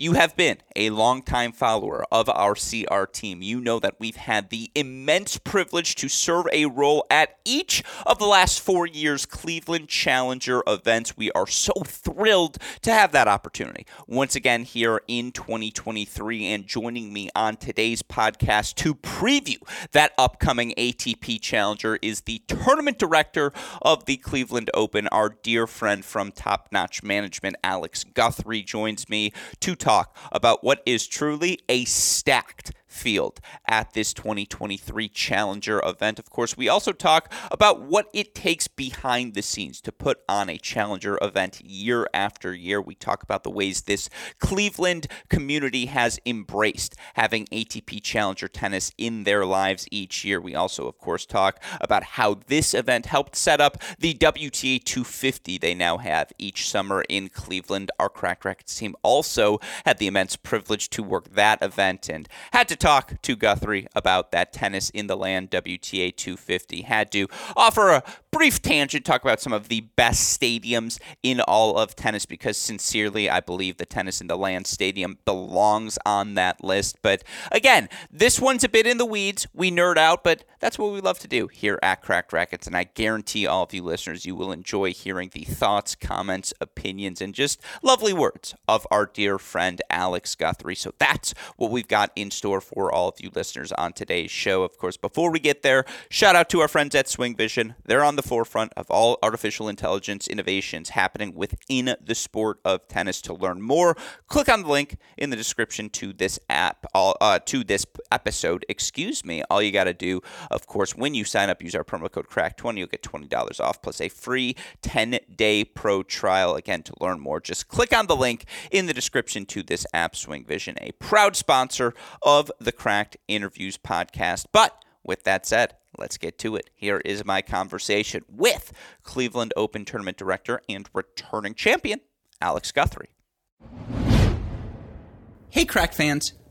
you have been a longtime follower of our CR team. You know that we've had the immense privilege to serve a role at each of the last four years Cleveland Challenger events. We are so thrilled to have that opportunity once again here in 2023. And joining me on today's podcast to preview that upcoming ATP Challenger is the tournament director of the Cleveland Open, our dear friend from Top Notch Management, Alex Guthrie, joins me to talk talk about what is truly a stacked field at this 2023 Challenger event. Of course, we also talk about what it takes behind the scenes to put on a Challenger event year after year. We talk about the ways this Cleveland community has embraced having ATP Challenger tennis in their lives each year. We also, of course, talk about how this event helped set up the WTA 250 they now have each summer in Cleveland. Our Crack Racquets team also had the immense privilege to work that event and had to talk to Guthrie about that tennis in the land WTA 250. Had to offer a brief tangent, talk about some of the best stadiums in all of tennis because sincerely, I believe the Tennis in the Land Stadium belongs on that list. But again, this one's a bit in the weeds. We nerd out, but that's what we love to do here at Cracked Racquets. And I guarantee all of you listeners, you will enjoy hearing the thoughts, comments, opinions, and just lovely words of our dear friend Alex Guthrie. So that's what we've got in store for all of you listeners on today's show. Of course, before we get there, shout out to our friends at Swing Vision. They're on the forefront of all artificial intelligence innovations happening within the sport of tennis. To learn more, click on the link in the description to this app, uh, to this episode. Excuse me. All you got to do, of course, when you sign up, use our promo code CRACK20. You'll get twenty dollars off plus a free ten day pro trial. Again, to learn more, just click on the link in the description to this app. Swing Vision, a proud sponsor of the Cracked Interviews podcast. But with that said, let's get to it. Here is my conversation with Cleveland Open Tournament Director and returning champion, Alex Guthrie. Hey, crack fans.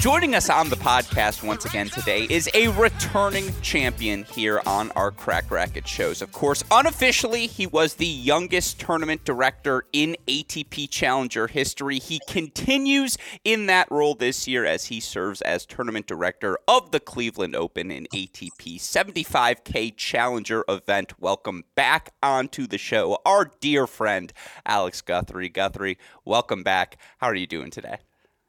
Joining us on the podcast once again today is a returning champion here on our Cracked Racquet shows. Of course, unofficially, he was the youngest tournament director in ATP Challenger history. He continues in that role this year as he serves as tournament director of the Cleveland Open and ATP 75K Challenger event. Welcome back onto the show, our dear friend Alex Guthrie. Guthrie, welcome back. How are you doing today?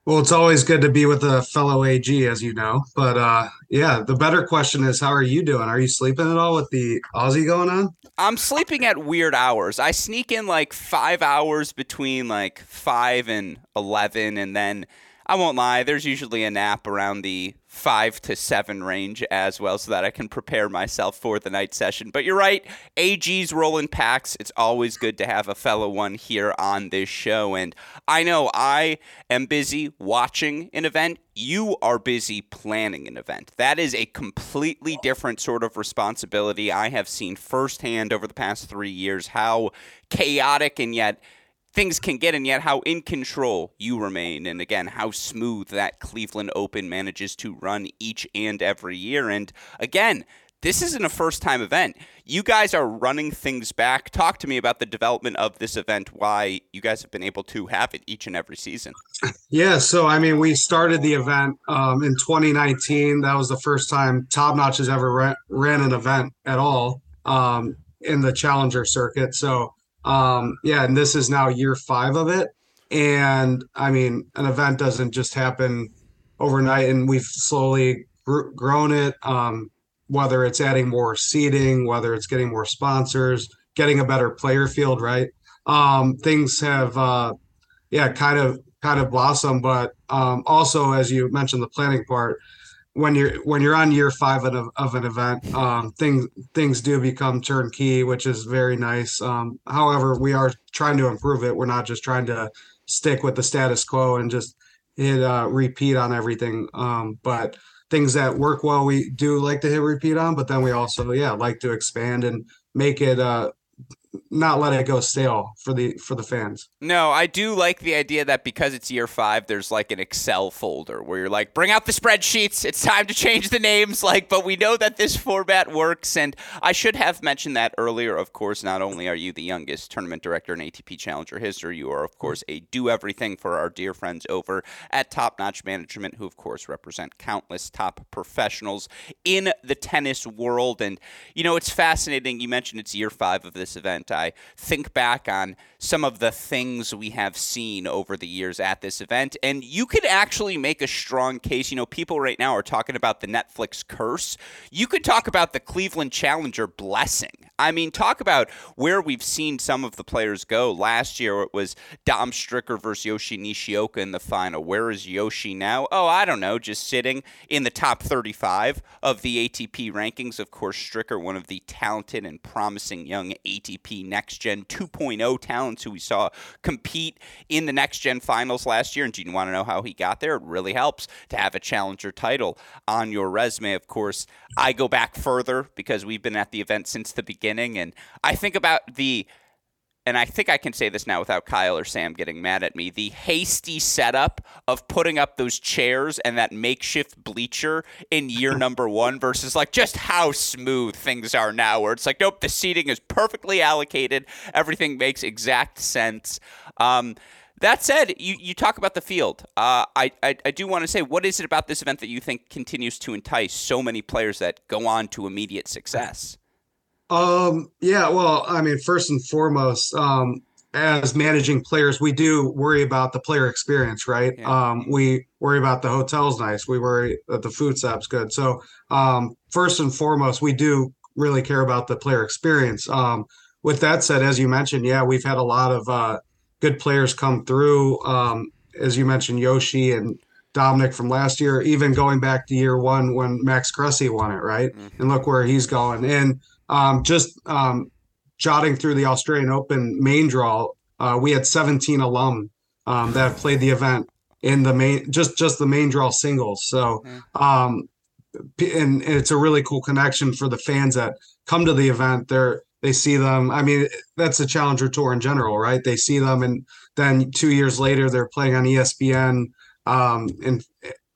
Well, it's always good to be with a fellow AG, as you know. But uh, yeah, the better question is, how are you doing? Are you sleeping at all with the Aussie going on? I'm sleeping at weird hours. I sneak in like five hours between like five and eleven, and then I won't lie, there's usually a nap around the five to seven range as well so that I can prepare myself for the night session. But you're right, AG's rolling packs. It's always good to have a fellow one here on this show. And I know I am busy watching an event. You are busy planning an event. That is a completely different sort of responsibility. I have seen firsthand over the past three years how chaotic and yet things can get, and yet how in control you remain. And again, how smooth that Cleveland Open manages to run each and every year. And again, this isn't a first time event. You guys are running things back. Talk to me about the development of this event, why you guys have been able to have it each and every season. Yeah, so I mean, we started the event um, in 2019. That was the first time Top Notch has ever ran, ran an event at all um, in the Challenger circuit. So um, yeah, and this is now year five of it. And I mean, an event doesn't just happen overnight, and we've slowly gr- grown it. Um, whether it's adding more seating, whether it's getting more sponsors, getting a better player field, right? Um, things have, uh, yeah, kind of kind of blossomed. But um, also, as you mentioned, the planning part, when you're when you're on year five of, of an event, um, things things do become turnkey, which is very nice. Um, however, we are trying to improve it. We're not just trying to stick with the status quo and just hit uh, repeat on everything. Um, but things that work well, we do like to hit repeat on. But then we also, yeah, like to expand and make it uh, not let it go stale for the for the fans. No, I do like the idea that because it's year five, there's like an Excel folder where you're like, bring out the spreadsheets. It's time to change the names. Like, but we know that this format works, and I should have mentioned that earlier. Of course, not only are you the youngest tournament director in ATP Challenger history, you are of course a do everything for our dear friends over at Top Notch Management, who of course represent countless top professionals in the tennis world. And you know, it's fascinating. You mentioned it's year five of this event. I think back on some of the things we have seen over the years at this event, and you could actually make a strong case. You know, people right now are talking about the Netflix curse. You could talk about the Cleveland Challenger blessing. I mean, talk about where we've seen some of the players go. Last year it was Dom Stricker versus Yoshi Nishioka in the final. Where is Yoshi now? Oh, I don't know, just sitting in the top 35 of the ATP rankings. Of course, Stricker, one of the talented and promising young ATP next gen 2.0 talents who we saw compete in the next gen finals last year. And do you want to know how he got there? It really helps to have a challenger title on your resume. Of course, I go back further because we've been at the event since the beginning. And I think about the and I think I can say this now without Kyle or Sam getting mad at me, the hasty setup of putting up those chairs and that makeshift bleacher in year number one versus like just how smooth things are now, where it's like, nope, the seating is perfectly allocated, everything makes exact sense. Um, that said, you, you talk about the field. Uh, I, I, I do want to say, what is it about this event that you think continues to entice so many players that go on to immediate success? Um, yeah, well, I mean, first and foremost, um, as managing players, we do worry about the player experience, right? Yeah. Um, we worry about the hotel's nice. We worry that the food stop's good. So, um, first and foremost, we do really care about the player experience. Um, with that said, as you mentioned, yeah, we've had a lot of uh, good players come through. Um, as you mentioned, Yoshi and Dominic from last year, even going back to year one when Max Cressy won it, right? Mm-hmm. And look where he's going. And um, just um, jotting through the Australian Open main draw, uh, we had 17 alum um, that played the event in the main, just just the main draw singles. So, um, and, it's a really cool connection for the fans that come to the event. They're they see them. I mean, that's a Challenger Tour in general, right? They see them, and then two years later, they're playing on ESPN um, and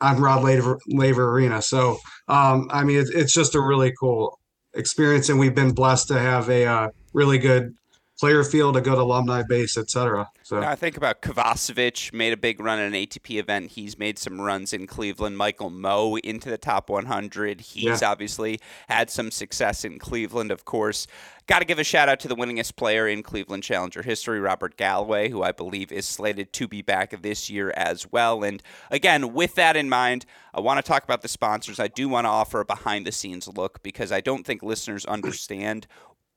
on Rod Laver, Laver Arena. So, um, I mean, it, it's just a really cool experience, and we've been blessed to have a uh, really good player field, a good alumni base, etc. So I think about Kovacevic made a big run at an ATP event. He's made some runs in Cleveland. Michael Mmoh into the top 100. He's yeah. obviously had some success in Cleveland, of course. Got to give a shout out to the winningest player in Cleveland Challenger history, Robert Galloway, who I believe is slated to be back this year as well. And again, with that in mind, I want to talk about the sponsors. I do want to offer a behind the scenes look because I don't think listeners understand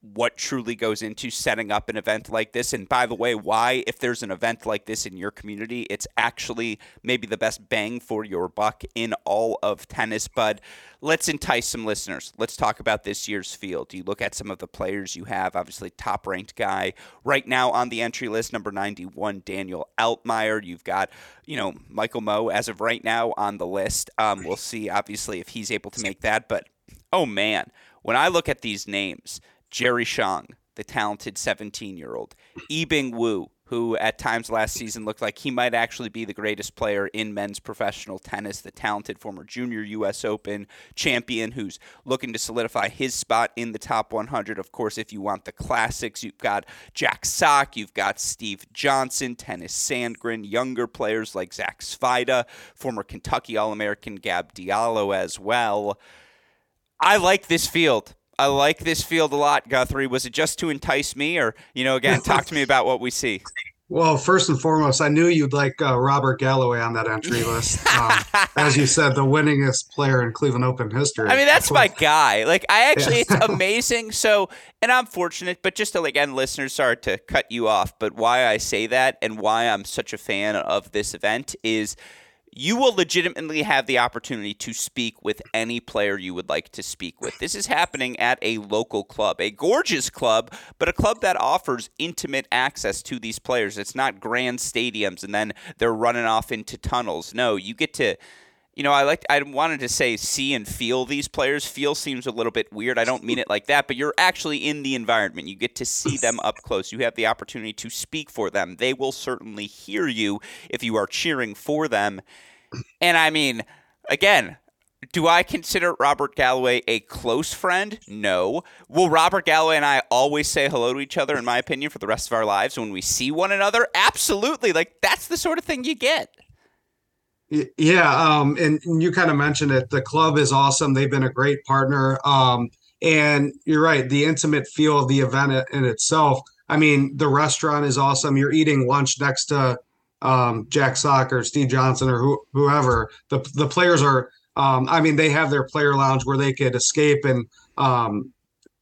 what truly goes into setting up an event like this. And by the way, why, if there's an event like this in your community, it's actually maybe the best bang for your buck in all of tennis. But let's entice some listeners. Let's talk about this year's field. You look at some of the players you have, obviously, top ranked guy right now on the entry list, number 91, Daniel Altmaier. You've got, you know, Michael Mmoh as of right now on the list. Um, we'll see, obviously, if he's able to make that. But oh man, when I look at these names, Jerry Shang, the talented 17 year old, Yibing Wu, who at times last season looked like he might actually be the greatest player in men's professional tennis, the talented former junior U.S. Open champion who's looking to solidify his spot in the top 100. Of course, if you want the classics, you've got Jack Sock, you've got Steve Johnson, Tennys Sandgren, younger players like Zach Svajda, former Kentucky All American Gab Diallo as well. I like this field. I like this field a lot, Guthrie. Was it just to entice me, or you know, again, talk to me about what we see? Well, first and foremost, I knew you'd like uh, Robert Galloway on that entry list. Um, as you said, the winningest player in Cleveland Open history. I mean, that's my guy. Like, I actually, it's amazing. So, and I'm fortunate, but just to, again, listeners, sorry to cut you off, but why I say that and why I'm such a fan of this event is you will legitimately have the opportunity to speak with any player you would like to speak with. This is happening at a local club, a gorgeous club, but a club that offers intimate access to these players. It's not grand stadiums and then they're running off into tunnels. No, you get to you know, I like I wanted to say see and feel these players. Feel seems a little bit weird. I don't mean it like that, but you're actually in the environment. You get to see them up close. You have the opportunity to speak for them. They will certainly hear you if you are cheering for them. And I mean, again, do I consider Robert Galloway a close friend? No. Will Robert Galloway and I always say hello to each other, in my opinion, for the rest of our lives when we see one another? Absolutely. Like, that's the sort of thing you get. Yeah, um, and you kind of mentioned it. The club is awesome. They've been a great partner. Um, and you're right, the intimate feel of the event in itself. I mean, the restaurant is awesome. You're eating lunch next to um, Jack Sock or Steve Johnson or who, whoever. The the players are. Um, I mean, they have their player lounge where they could escape and um,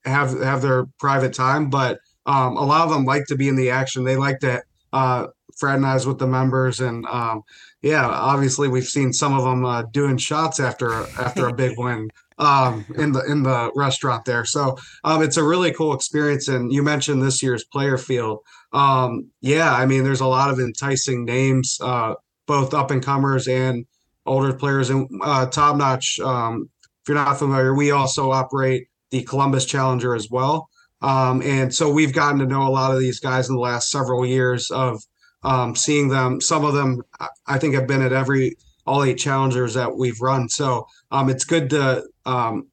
have have their private time. But um, a lot of them like to be in the action. They like to uh, fraternize with the members and um, yeah, obviously we've seen some of them uh, doing shots after after a big win um, in the in the restaurant there. So um, it's a really cool experience. And you mentioned this year's player field. Um, yeah, I mean, there's a lot of enticing names, uh, both up and comers and older players, and uh, top notch. Um, if you're not familiar, we also operate the Columbus Challenger as well. Um, and so we've gotten to know a lot of these guys in the last several years of um, seeing them. Some of them, I think, have been at every all eight challengers that we've run. So um, it's good to um,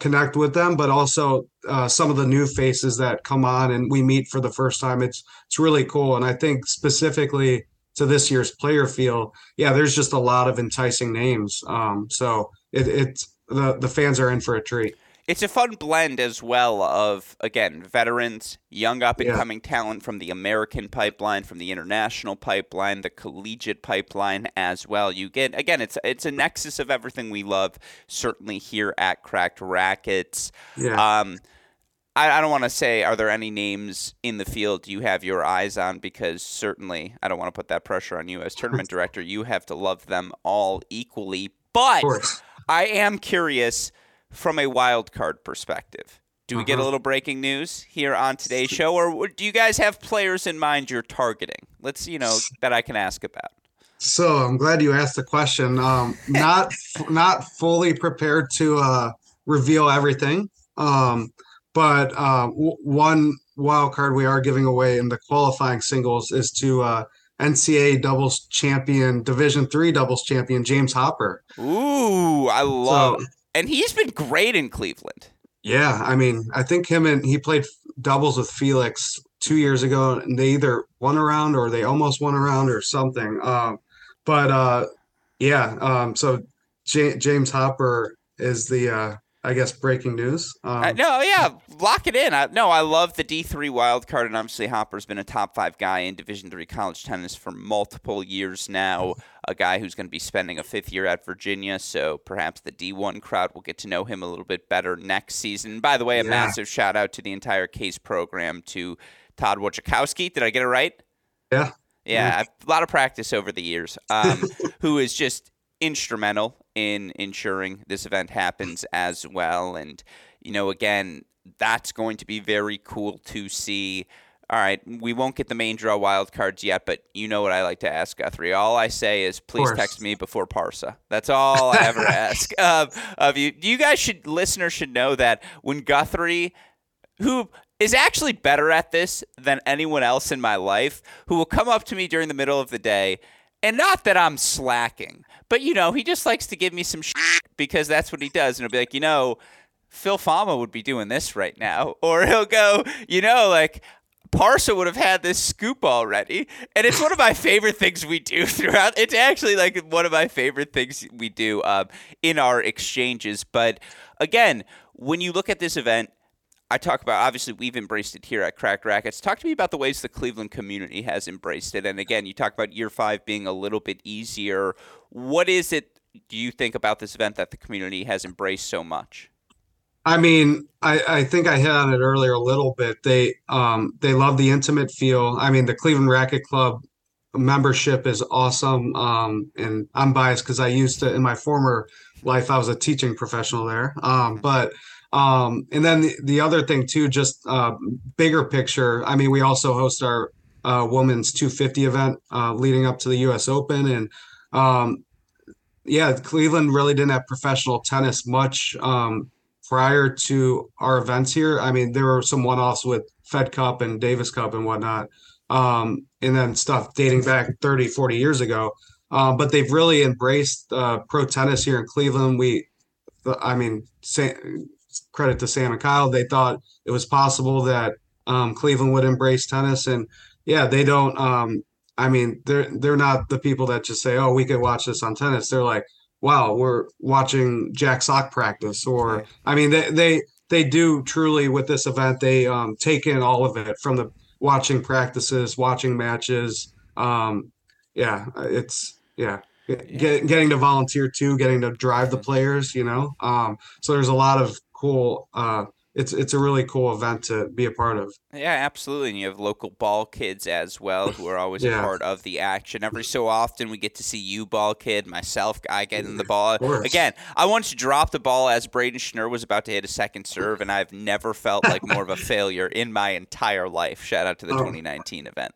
connect with them, but also uh, some of the new faces that come on and we meet for the first time. It's it's really cool, and I think specifically to this year's player field, yeah, there's just a lot of enticing names. Um, so it, it's the the fans are in for a treat it's a fun blend as well of again veterans, young up and coming yeah. talent from the American pipeline, from the international pipeline, the collegiate pipeline as well. You get again, it's it's a nexus of everything we love. Certainly here at Cracked Racquets. Yeah. Um, I, I don't want to say are there any names in the field you have your eyes on because certainly I don't want to put that pressure on you as tournament director. You have to love them all equally, but I am curious from a wild card perspective. Do we uh-huh. get a uh-huh. little breaking news here on today's show, or do you guys have players in mind you're targeting? Let's, you know, that I can ask about. So I'm glad you asked the question. Um, not not fully prepared to uh, reveal everything, um, but uh, w- one wild card we are giving away in the qualifying singles is to uh, NCAA doubles champion, Division three doubles champion James Hopper. Ooh, I love. So, and he's been great in Cleveland. Yeah, I mean, I think him and he played doubles with Felix two years ago, and they either won around or they almost won around or something. Um, but uh, yeah, um, so J- James Hopper is the uh, I guess breaking news. Um, uh, no, yeah, lock it in. I, no, I love the D three wild card, and obviously Hopper's been a top five guy in Division three college tennis for multiple years now. A guy who's going to be spending a fifth year at Virginia, so perhaps the D one crowd will get to know him a little bit better next season. By the way, a yeah. massive shout out to the entire case program to Todd Wojciechowski. Did I get it right? Yeah. Yeah, a lot of practice over the years. Um, who is just instrumental in ensuring this event happens as well. And, you know, again, that's going to be very cool to see. All right, we won't get the main draw wild cards yet, but you know what I like to ask Guthrie. All I say is, please text me before Parsa. That's all I ever ask um, of you. You guys should, listeners should know that when Guthrie, who is actually better at this than anyone else in my life, who will come up to me during the middle of the day, and not that I'm slacking, but you know, he just likes to give me some shit because that's what he does. And he'll be like, you know, Phil Fama would be doing this right now. Or he'll go, you know, like Parsa would have had this scoop already. And it's one of my favorite things we do throughout. It's actually like one of my favorite things we do um, in our exchanges. But again, when you look at this event, I talk about obviously we've embraced it here at Crack Racquets. Talk to me about the ways the Cleveland community has embraced it. And again, you talk about year five being a little bit easier. What is it do you think about this event that the community has embraced so much? I mean, I, I think I hit on it earlier a little bit. They um they love the intimate feel. I mean, the Cleveland Racket Club membership is awesome. Um, and I'm biased because I used to in my former life I was a teaching professional there. Um, but um, and then the, the other thing too, just uh, bigger picture. I mean, we also host our uh, women's 250 event uh, leading up to the U.S. Open, and um, yeah, Cleveland really didn't have professional tennis much um, prior to our events here. I mean, there were some one-offs with Fed Cup and Davis Cup and whatnot, um, and then stuff dating back 30, 40 years ago. Um, but they've really embraced uh, pro tennis here in Cleveland. We, I mean, credit to Sam and Kyle. They thought it was possible that um, Cleveland would embrace tennis, and yeah, they don't. Um, I mean, they're they're not the people that just say, "Oh, we could watch this on tennis." They're like, "Wow, we're watching Jack Sock practice," or I mean, they they they do truly with this event. They um, take in all of it from the watching practices, watching matches. Um, yeah, it's yeah. Get, getting to volunteer too, getting to drive the players, you know. Um, so there's a lot of cool. Uh, it's it's a really cool event to be a part of. Yeah, absolutely. And you have local ball kids as well who are always yeah. a part of the action. Every so often we get to see you ball kid, myself, I get in the ball. Again, I once dropped the ball as Braden Schnurr was about to hit a second serve, and I've never felt like more of a failure in my entire life. Shout out to the oh. 2019 event.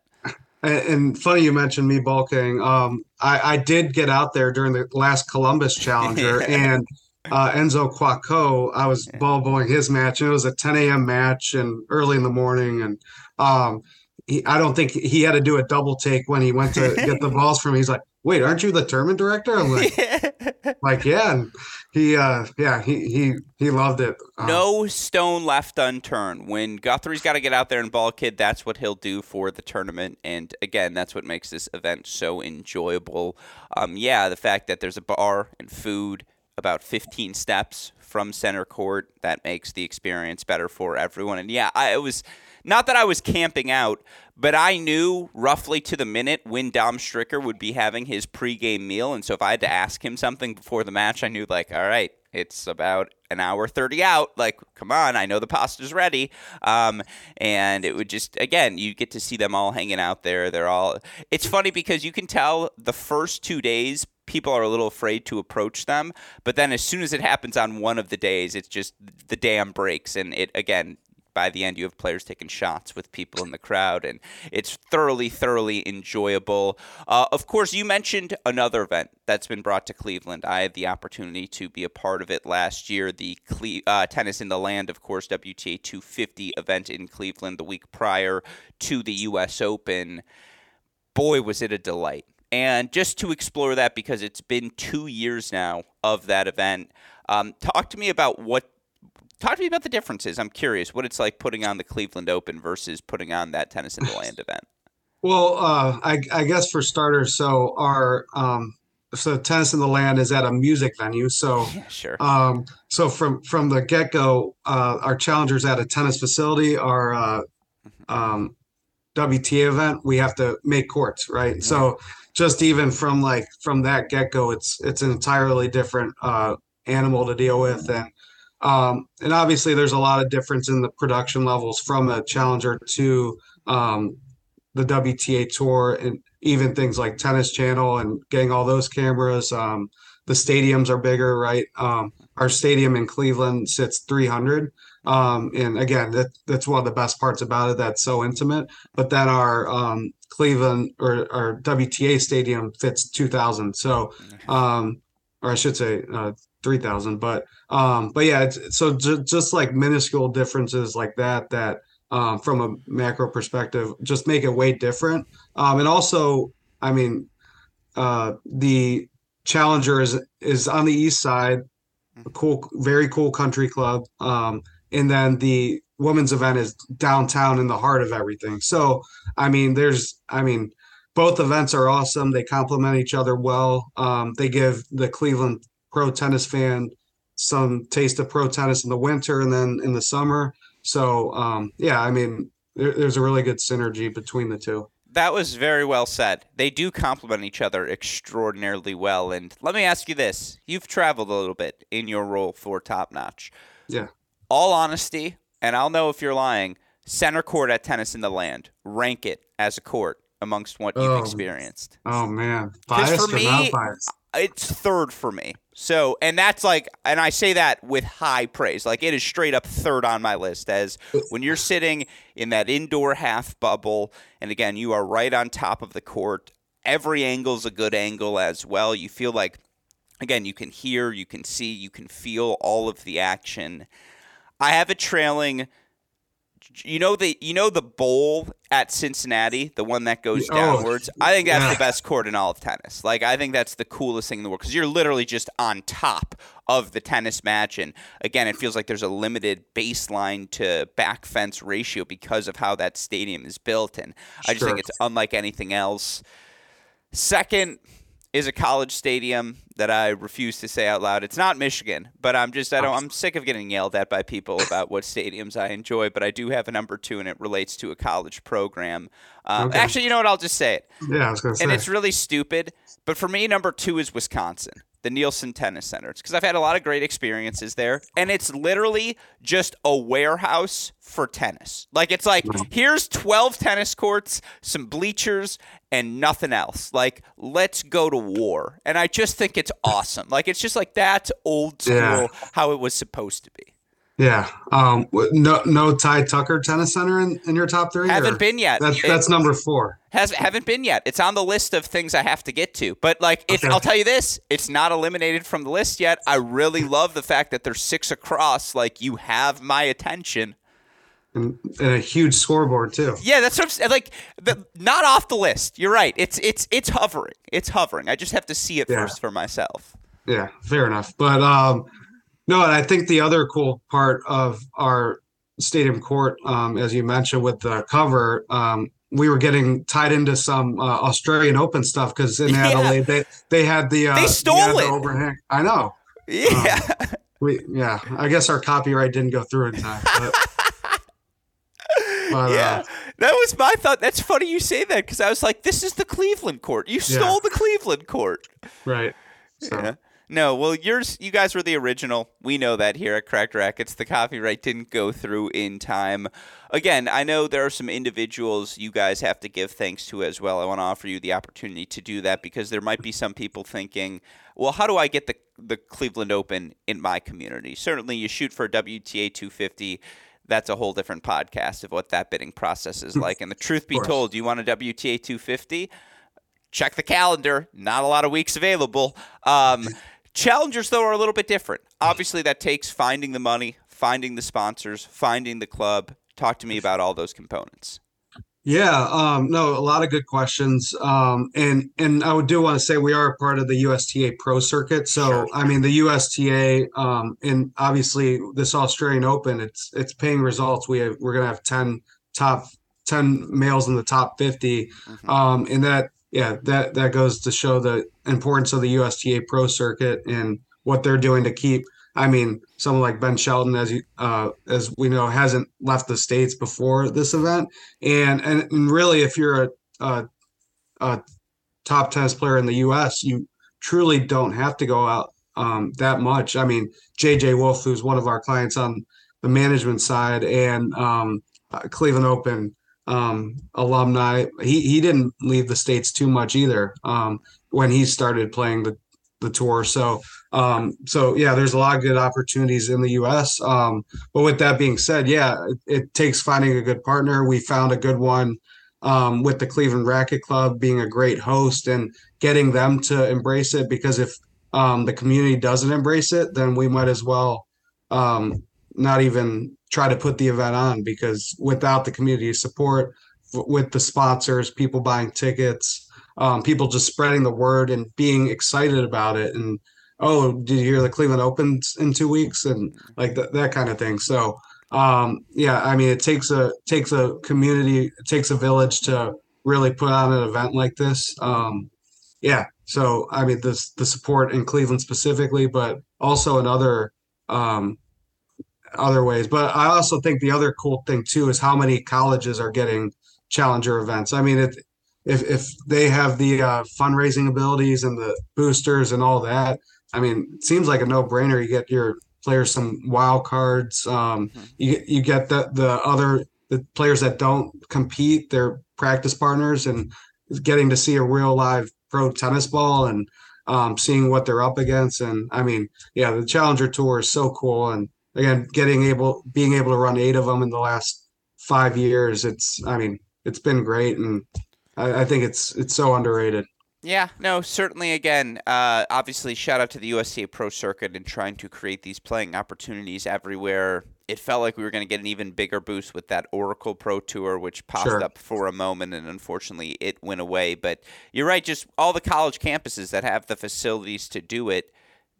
And, and, funny you mentioned me bulking. Um, I, I did get out there during the last Columbus Challenger, and uh, Enzo Couacaud, I was ball bowling his match, and it was a 10 a.m. match and early in the morning. And um, he, I don't think he had to do a double take when he went to get the balls from me. He's like, "Wait, aren't you the tournament director?" I'm like, "Like, yeah." And he, uh, yeah, he he he loved it. Um, no stone left unturned. When Guthrie's got to get out there and ball kid, that's what he'll do for the tournament. And again, that's what makes this event so enjoyable. Um, yeah, the fact that there's a bar and food about 15 steps from center court. That makes the experience better for everyone. And yeah, I, it was not that I was camping out, but I knew roughly to the minute when Dom Stricker would be having his pregame meal. And so if I had to ask him something before the match, I knew, like, all right, it's about an hour 30 out. Like, come on, I know the pasta's ready. Um, and it would just, again, you get to see them all hanging out there. They're all, it's funny because you can tell the first two days people are a little afraid to approach them. But then as soon as it happens on one of the days, it's just the dam breaks. And it, again, by the end, you have players taking shots with people in the crowd, and it's thoroughly, thoroughly enjoyable. Uh, of course, you mentioned another event that's been brought to Cleveland. I had the opportunity to be a part of it last year, the Cle- uh, Tennis in the Land, of course, WTA 250 event in Cleveland the week prior to the U.S. Open. Boy, was it a delight. And just to explore that, because it's been two years now of that event, um, talk to me about what. Talk to me about the differences. I'm curious what it's like putting on the Cleveland Open versus putting on that Tennis in the Land event. Well, uh, I, I, guess for starters, so our um, so tennis in the land is at a music venue. So Yeah, sure. um, so from from the get go, uh, our challengers at a tennis facility, our uh, um, WTA event, we have to make courts, right? So just even from like from that get go, it's it's an entirely different uh, animal to deal with, and um, and obviously there's a lot of difference in the production levels from a challenger to um, the WTA tour, and even things like Tennis Channel and getting all those cameras. Um, the stadiums are bigger, right? Um, our stadium in Cleveland sits 300. Um, and again, that, that's one of the best parts about it. That's so intimate. But then our um, Cleveland or our WTA stadium fits 2,000. So, um, or I should say uh, 3,000. But um, but yeah, it's, so ju- just like minuscule differences like that, that um, from a macro perspective, just make it way different. Um, and also, I mean, uh, the Challenger is is on the east side, a cool, very cool country club. Um, and then the women's event is downtown in the heart of everything. So, I mean, there's, I mean, both events are awesome. They complement each other well. Um, they give the Cleveland pro tennis fan some taste of pro tennis in the winter and then in the summer. So, um, yeah, I mean, there, there's a really good synergy between the two. That was very well said. They do complement each other extraordinarily well. And let me ask you this you've traveled a little bit in your role for Top Notch. Yeah. All honesty, and I'll know if you're lying, center court at Tennis in the Land, rank it as a court amongst what you've Oh. experienced. Oh man, biased for or me-? It's third for me. So, and that's like, and I say that with high praise. Like, it is straight up third on my list. As when you're sitting in that indoor half bubble, and again, you are right on top of the court, every angle's a good angle as well. You feel like, again, you can hear, you can see, you can feel all of the action. I have a trailing. You know the you know the bowl at Cincinnati, the one that goes Oh, downwards. I think that's yeah. the best court in all of tennis. Like I think that's the coolest thing in the world because you're literally just on top of the tennis match, and again, it feels like there's a limited baseline to back fence ratio because of how that stadium is built, and I just think it's unlike anything else. Second is a college stadium that I refuse to say out loud. It's not Michigan, but I'm just I don't I'm sick of getting yelled at by people about what stadiums I enjoy. But I do have a number two, and it relates to a college program. Um, Okay. Actually, you know what? I'll just say it, Yeah, I was gonna say. and it's really stupid. But for me, number two is Wisconsin, the Nielsen Tennis Center. It's because I've had a lot of great experiences there, and it's literally just a warehouse for tennis. Like it's like here's 12 tennis courts, some bleachers, and nothing else. Like let's go to war, and I just think it's awesome. Like it's just like that's old school Yeah. how it was supposed to be. Yeah. Um, no, no Ty Tucker Tennis Center in, in your top three. Haven't or- been yet. That's It- that's number four. Has haven't been yet. It's on the list of things I have to get to. But like, it's, Okay. I'll tell you this: it's not eliminated from the list yet. I really love the fact that there's six across. Like, you have my attention. And, and a huge scoreboard too. Yeah, that's what I'm. Like, the, not off the list. You're right. It's it's it's hovering. It's hovering. I just have to see it Yeah. first for myself. Yeah, fair enough. But um, no, and I think the other cool part of our stadium court, um, as you mentioned with the cover, um, we were getting tied into some uh, Australian Open stuff because in Yeah. Adelaide they they had the uh, They stole other it. overhang. I know. Yeah. We yeah. I guess our copyright didn't go through in time. But, but, yeah, uh, that was my thought. That's funny you say that because I was like, "This is the Cleveland court. You stole the Cleveland court." right. So Yeah. No, well, yours, you guys were the original. We know that here at Cracked Racquets. The copyright didn't go through in time. Again, I know there are some individuals you guys have to give thanks to as well. I want to offer you the opportunity to do that because there might be some people thinking, well, how do I get the, the Cleveland Open in my community? Certainly, you shoot for a WTA 250. That's a whole different podcast of what that bidding process is like. And the truth be told, you want a WTA 250? check the calendar. Not a lot of weeks available. Um, challengers, though, are a little bit different. Obviously, that takes finding the money, finding the sponsors, finding the club. Talk to me about all those components. Yeah, um, no, a lot of good questions. Um, and and I would do want to say we are a part of the USTA Pro Circuit. So Sure. I mean the USTA, um, and obviously this Australian Open, it's it's paying results. We have we're gonna have ten top ten males in the top 50 Mhm. um, and that yeah, that that goes to show the importance of the USTA Pro Circuit and what they're doing to keep. I mean, someone like Ben Shelton, as you uh, as we know, hasn't left the states before this event, and and, and really, if you're a, a, a top tennis player in the U.S., you truly don't have to go out um, that much. I mean, JJ Wolf, who's one of our clients on the management side, and um, uh, Cleveland Open um, alumni. He he didn't leave the states too much either um, when he started playing the the tour. So um, so yeah, there's a lot of good opportunities in the U.S. Um, but with that being said, yeah, it, it, takes finding a good partner. We found a good one um, with the Cleveland Racket Club being a great host and getting them to embrace it. Because if um, the community doesn't embrace it, then we might as well um, not even try to put the event on because without the community support, with the sponsors, people buying tickets, um, people just spreading the word and being excited about it, and oh, did you hear the Cleveland Opens in two weeks, and like that that kind of thing. So um, yeah, I mean, it takes a takes a community, it takes a village to really put on an event like this. Um, yeah, so I mean, this the support in Cleveland specifically, but also in other um, other ways. But I also think the other cool thing too is how many colleges are getting challenger events. I mean, it, if if they have the uh, fundraising abilities and the boosters and all that, I mean, it seems like a no brainer. You get your players some wild cards. Um, mm-hmm. You you get the the other the players that don't compete, their practice partners, and getting to see a real live pro tennis ball and um, seeing what they're up against. And I mean, yeah, the Challenger Tour is so cool. And again, getting able being able to run eight of them in the last five years, it's I mean, it's been great, and I, I think it's it's so underrated. Yeah, no, certainly. Again, uh, obviously, shout out to the USTA Pro Circuit and trying to create these playing opportunities everywhere. It felt like we were going to get an even bigger boost with that Oracle Pro Tour, which popped sure. up for a moment, and unfortunately, it went away. But you're right; just all the college campuses that have the facilities to do it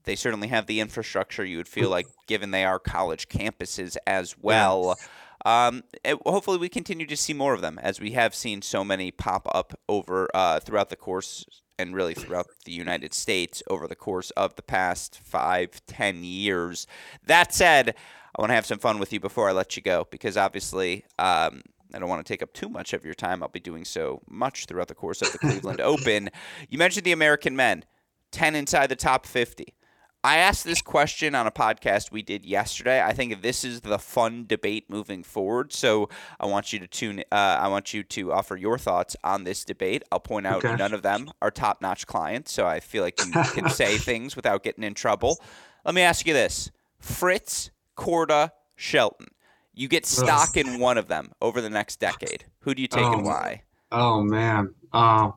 they certainly have the infrastructure. You would feel like, given they are college campuses as well. Um, hopefully, we continue to see more of them, as we have seen so many pop up over uh, throughout the course and really throughout the United States over the course of the past five, ten years. That said, I want to have some fun with you before I let you go, because obviously. Um, I don't want to take up too much of your time. I'll be doing so much throughout the course of the Cleveland Open. You mentioned the American men, 10 inside the top 50. I asked this question on a podcast we did yesterday. I think this is the fun debate moving forward. So I want you to tune. Uh, I want you to offer your thoughts on this debate. I'll point out okay. none of them are top-notch clients, so I feel like you can say things without getting in trouble. Let me ask you this: Fritz, Korda, Shelton. You get stock in one of them over the next decade. Who do you take oh, and why? Oh man. Uh,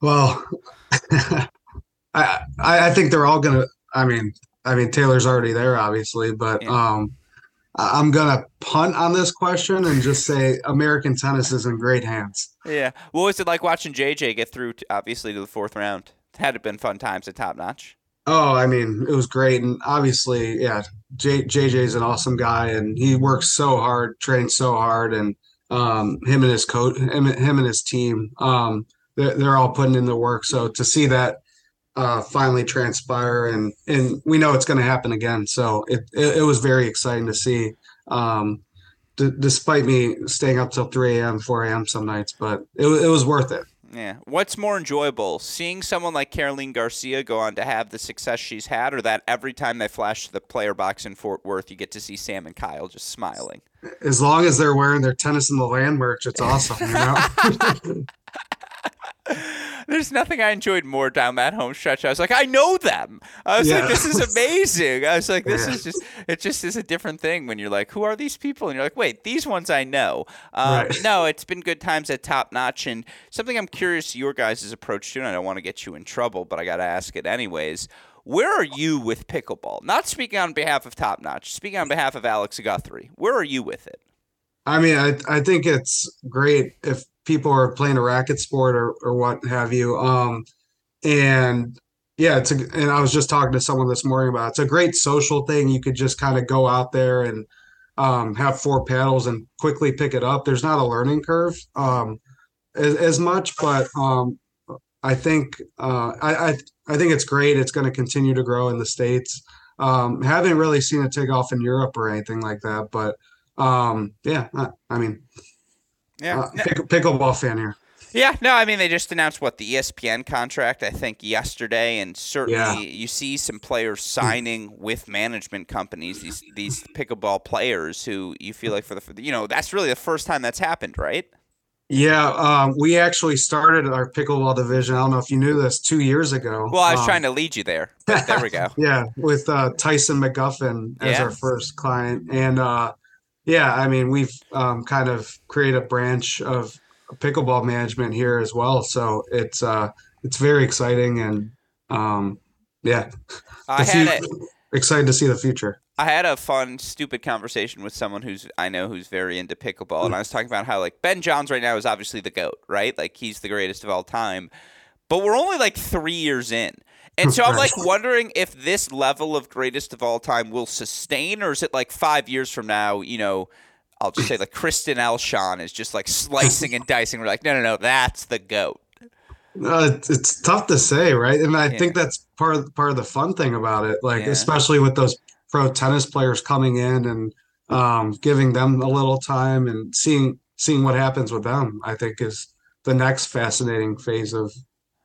well. I, I think they're all gonna. I mean, I mean Taylor's already there, obviously, but um, I'm gonna punt on this question and just say American tennis is in great hands. Yeah. What was it like watching JJ get through, to, obviously, to the fourth round? Had it been fun times at top notch? Oh, I mean, it was great, and obviously, yeah, J, JJ's an awesome guy, and he works so hard, trains so hard, and um, him and his coach, him, him and his team, um, they're, they're all putting in the work. So to see that uh, finally transpire, and and we know it's going to happen again. So it, it, it was very exciting to see. Um, d- despite me staying up till 3 a.m., 4 a.m. some nights, but it, it was worth it. Yeah. What's more enjoyable, seeing someone like Caroline Garcia go on to have the success she's had, or that every time they flash the player box in Fort Worth, you get to see Sam and Kyle just smiling? As long as they're wearing their tennis in the land merch, it's awesome. You know? There's nothing I enjoyed more down that home stretch. I was like, I know them. I was yeah. like, this is amazing. I was like, this yeah. is just, it just is a different thing when you're like, who are these people? And you're like, wait, these ones I know. Um, right. No, it's been good times at Top Notch. And something I'm curious your guys' approach to, and I don't want to get you in trouble, but I got to ask it anyways. Where are you with pickleball? Not speaking on behalf of Top Notch, speaking on behalf of Alex Guthrie. Where are you with it? I mean, I, I think it's great if people are playing a racket sport or, or what have you. Um, and yeah, it's a, and I was just talking to someone this morning about it. it's a great social thing. You could just kind of go out there and um, have four paddles and quickly pick it up. There's not a learning curve. Um, as, as much, but um, I think uh, I, I I think it's great. It's going to continue to grow in the states. Um, haven't really seen it take off in Europe or anything like that, but um, yeah, I, I mean, yeah, uh, pick, pickleball fan here. Yeah, no, I mean they just announced what the ESPN contract I think yesterday, and certainly yeah. you see some players signing with management companies. These these pickleball players who you feel like for the you know that's really the first time that's happened, right? Yeah, um, we actually started our pickleball division. I don't know if you knew this two years ago. Well, I was um, trying to lead you there. there we go. yeah, with uh, Tyson McGuffin as yeah. our first client, and uh, yeah, I mean we've um, kind of created a branch of pickleball management here as well. So it's uh, it's very exciting and um, yeah, I had it. excited to see the future. I had a fun, stupid conversation with someone who's I know who's very into pickleball, and I was talking about how like Ben Johns right now is obviously the goat, right? Like he's the greatest of all time, but we're only like three years in. And so I'm like wondering if this level of greatest of all time will sustain, or is it like five years from now, you know, I'll just say like Christian Alshon is just like slicing and dicing. We're like, no, no, no, that's the goat. Uh, it's, it's tough to say, right? And I yeah. think that's part of part of the fun thing about it. Like, yeah. especially with those pro tennis players coming in and um, giving them a little time and seeing seeing what happens with them. I think is the next fascinating phase of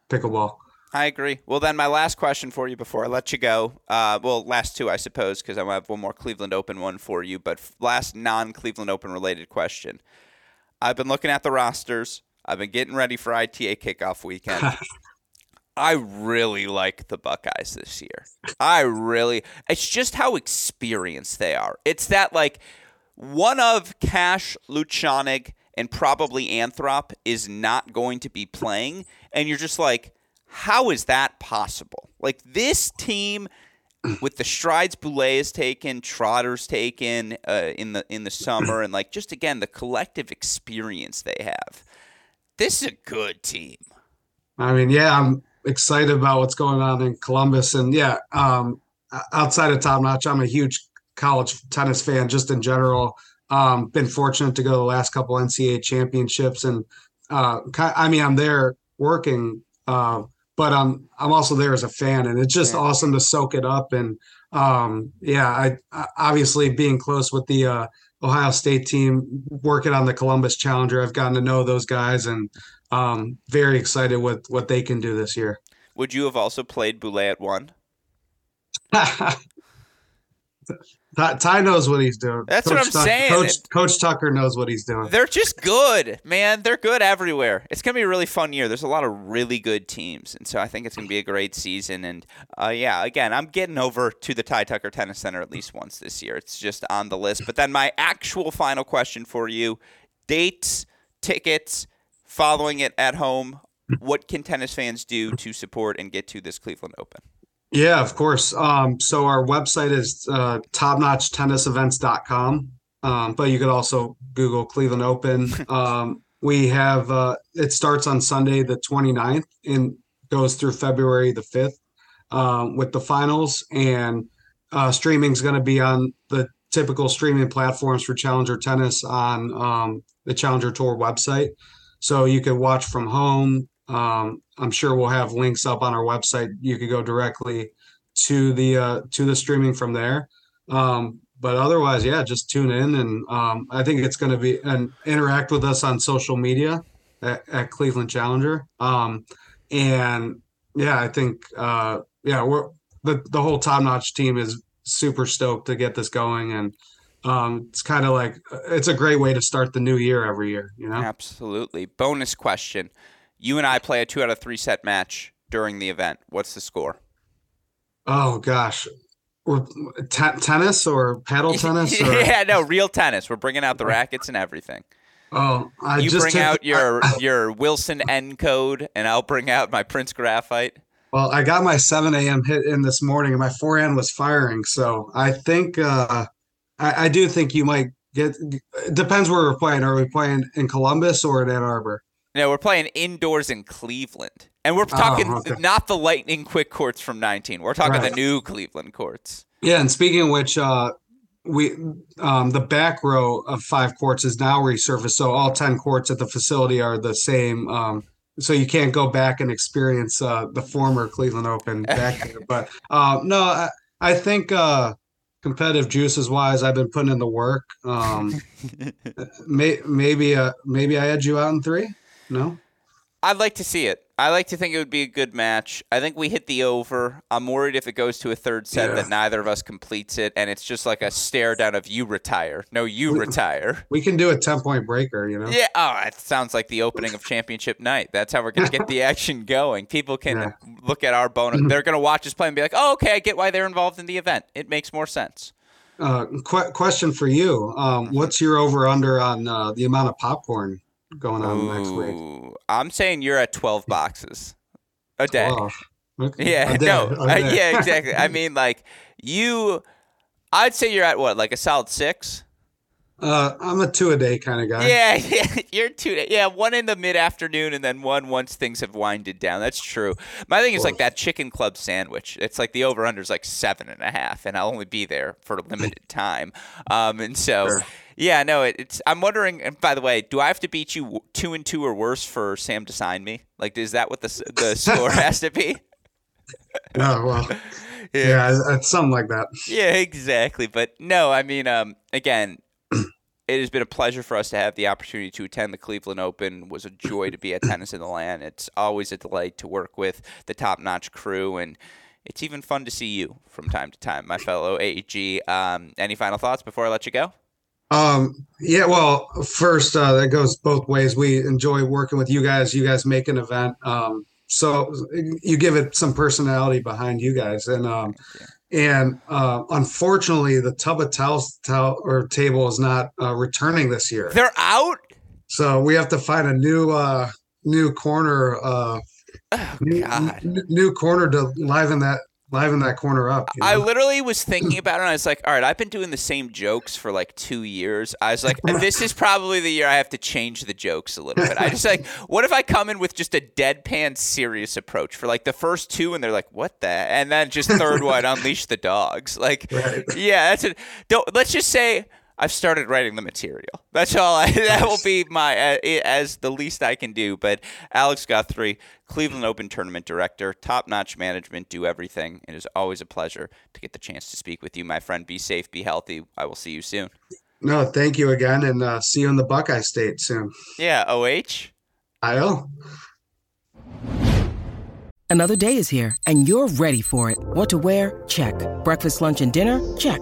pickleball. I agree. Well, then my last question for you before I let you go. Uh, well, last two, I suppose, because I have one more Cleveland Open one for you. But last non-Cleveland Open related question. I've been looking at the rosters. I've been getting ready for ITA kickoff weekend. I really like the Buckeyes this year. I really. It's just how experienced they are. It's that like one of Cash, Lutschaunig, and probably Anthrop is not going to be playing, and you're just like how is that possible? Like this team, with the strides Boulais has taken, Trotter's taken uh, in the in the summer, and like just again the collective experience they have. This is a good team. I mean, yeah, I'm excited about what's going on in Columbus, and yeah, um, outside of top notch, I'm a huge college tennis fan just in general. Um, been fortunate to go to the last couple NCAA championships, and uh, I mean, I'm there working. Uh, but I'm I'm also there as a fan, and it's just yeah. awesome to soak it up. And um, yeah, I, I, obviously being close with the uh, Ohio State team, working on the Columbus Challenger, I've gotten to know those guys, and um, very excited with what they can do this year. Would you have also played Boulais at one? Ty knows what he's doing. That's Coach what I'm Tuck, saying. Coach, Coach, Tucker knows what he's doing. They're just good, man. They're good everywhere. It's gonna be a really fun year. There's a lot of really good teams, and so I think it's gonna be a great season. And uh, yeah, again, I'm getting over to the Ty Tucker Tennis Center at least once this year. It's just on the list. But then my actual final question for you: dates, tickets, following it at home. What can tennis fans do to support and get to this Cleveland Open? Yeah, of course. Um, so our website is uh, topnotchtennisevents.com, um, but you could also Google Cleveland Open. Um, we have uh, it starts on Sunday the 29th and goes through February the 5th um, with the finals, and uh, streaming is going to be on the typical streaming platforms for Challenger Tennis on um, the Challenger Tour website. So you could watch from home, um, I'm sure we'll have links up on our website. You could go directly to the uh, to the streaming from there. Um, but otherwise, yeah, just tune in, and um, I think it's going to be and interact with us on social media at, at Cleveland Challenger. Um, and yeah, I think uh, yeah, we're the the whole top notch team is super stoked to get this going, and um, it's kind of like it's a great way to start the new year every year. You know, absolutely. Bonus question you and I play a two out of three set match during the event. What's the score? Oh gosh, t- tennis or paddle tennis? Or? yeah, no, real tennis. We're bringing out the rackets and everything. Oh, I you bring out your your Wilson nCode, and I'll bring out my Prince Graphite. Well, I got my 7 a.m. hit in this morning, and my forehand was firing. So I think uh, I, I do think you might get. Depends where we're playing. Are we playing in Columbus or in Ann Arbor? No, we're playing indoors in Cleveland. And we're oh, talking oh, okay. not the lightning quick courts from 19. We're talking right. the new Cleveland courts. Yeah, and speaking of which, uh, we um, the back row of five courts is now resurfaced, so all ten courts at the facility are the same. Um, so you can't go back and experience uh, the former Cleveland Open back there. But uh, no, I, I think uh, competitive juices wise, I've been putting in the work. Um, may, maybe uh, maybe I edge you out in three. No, I'd like to see it. I like to think it would be a good match. I think we hit the over. I'm worried if it goes to a third set yeah. that neither of us completes it, and it's just like a stare down of you retire. No, you we, retire. We can do a ten point breaker, you know. Yeah. Oh, it sounds like the opening of championship night. That's how we're gonna get the action going. People can yeah. look at our bonus. They're gonna watch us play and be like, "Oh, okay, I get why they're involved in the event. It makes more sense." Uh, qu- question for you: um, mm-hmm. What's your over under on uh, the amount of popcorn going on Ooh, next week? I'm saying you're at 12 boxes a day. Okay. Yeah, a day. no, uh, yeah, exactly. I mean, like you, I'd say you're at what, like a solid six. Uh, I'm a two a day kind of guy. Yeah, yeah, you're two. Day, yeah, one in the mid afternoon, and then one once things have winded down. That's true. My thing is like that chicken club sandwich. It's like the over under is like seven and a half, and I'll only be there for a limited time. Um, and so. Sure. Yeah, no, it, it's. I'm wondering. And by the way, do I have to beat you two and two or worse for Sam to sign me? Like, is that what the the score has to be? Oh well, yeah, yeah it's something like that. Yeah, exactly. But no, I mean, um, again, it has been a pleasure for us to have the opportunity to attend the Cleveland Open. It was a joy to be at Tennis in the Land. It's always a delight to work with the top-notch crew, and it's even fun to see you from time to time, my fellow AEG. Um, any final thoughts before I let you go? Um, yeah, well, first, uh, that goes both ways. We enjoy working with you guys. You guys make an event. Um, so you give it some personality behind you guys. And, um, and uh, unfortunately, the Tubba Towels towel, or table is not uh, returning this year. They're out. So we have to find a new uh, new corner. Uh, oh, new, n- new corner to liven that liven that corner up. You know? I literally was thinking about it and I was like, all right, I've been doing the same jokes for like two years. I was like, this is probably the year I have to change the jokes a little bit. I just like, what if I come in with just a deadpan serious approach for like the first two and they're like, what the? And then just third one, unleash the dogs. Like, right. yeah, that's it. Don't, let's just say I've started writing the material. That's all. I, that will be my uh, as the least I can do. But Alex Guthrie, Cleveland Open tournament director, top notch management, do everything. It is always a pleasure to get the chance to speak with you, my friend. Be safe, be healthy. I will see you soon. No, thank you again, and uh, see you in the Buckeye State soon. Yeah, OH. IO. Another day is here, and you're ready for it. What to wear? Check. Breakfast, lunch, and dinner? Check.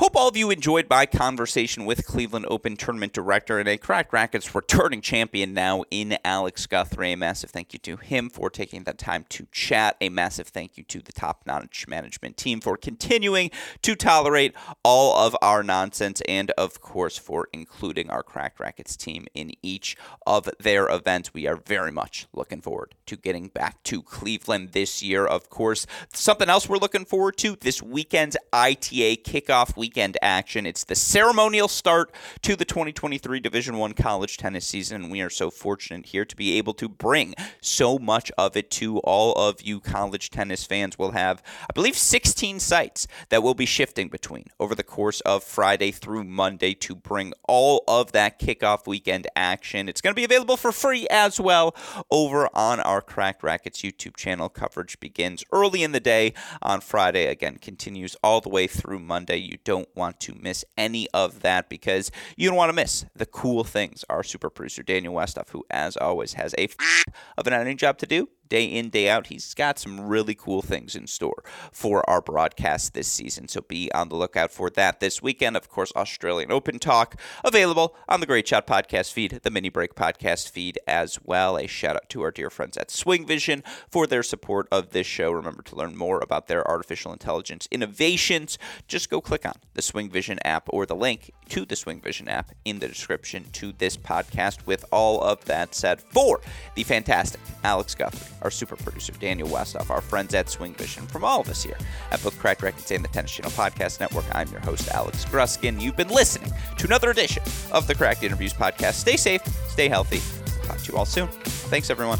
Hope all of you enjoyed my conversation with Cleveland Open Tournament Director and a Cracked Racquets returning champion now in Alex Guthrie. A massive thank you to him for taking the time to chat. A massive thank you to the top notch management team for continuing to tolerate all of our nonsense and, of course, for including our Cracked Racquets team in each of their events. We are very much looking forward to getting back to Cleveland this year, of course. Something else we're looking forward to this weekend's ITA kickoff week weekend action. It's the ceremonial start to the 2023 Division One college tennis season, and we are so fortunate here to be able to bring so much of it to all of you college tennis fans. We'll have, I believe, 16 sites that we'll be shifting between over the course of Friday through Monday to bring all of that kickoff weekend action. It's going to be available for free as well over on our Cracked Racquets YouTube channel. Coverage begins early in the day on Friday. Again, continues all the way through Monday. You don't don't want to miss any of that because you don't want to miss the cool things. Our super producer, Daniel Westoff, who, as always, has a f- of an editing job to do, day in, day out. He's got some really cool things in store for our broadcast this season. So be on the lookout for that this weekend. Of course, Australian Open Talk available on the Great Shot podcast feed, the Mini Break podcast feed as well. A shout out to our dear friends at Swing Vision for their support of this show. Remember to learn more about their artificial intelligence innovations. Just go click on the Swing Vision app or the link to the Swing Vision app in the description to this podcast. With all of that said, for the fantastic Alex Guthrie, our super producer Daniel Westoff, our friends at Swing Vision, from all of us here at both Cracked Racquets and the Tennis Channel Podcast Network, I'm your host, Alex Gruskin. You've been listening to another edition of the Cracked Interviews Podcast. Stay safe, stay healthy. Talk to you all soon. Thanks, everyone.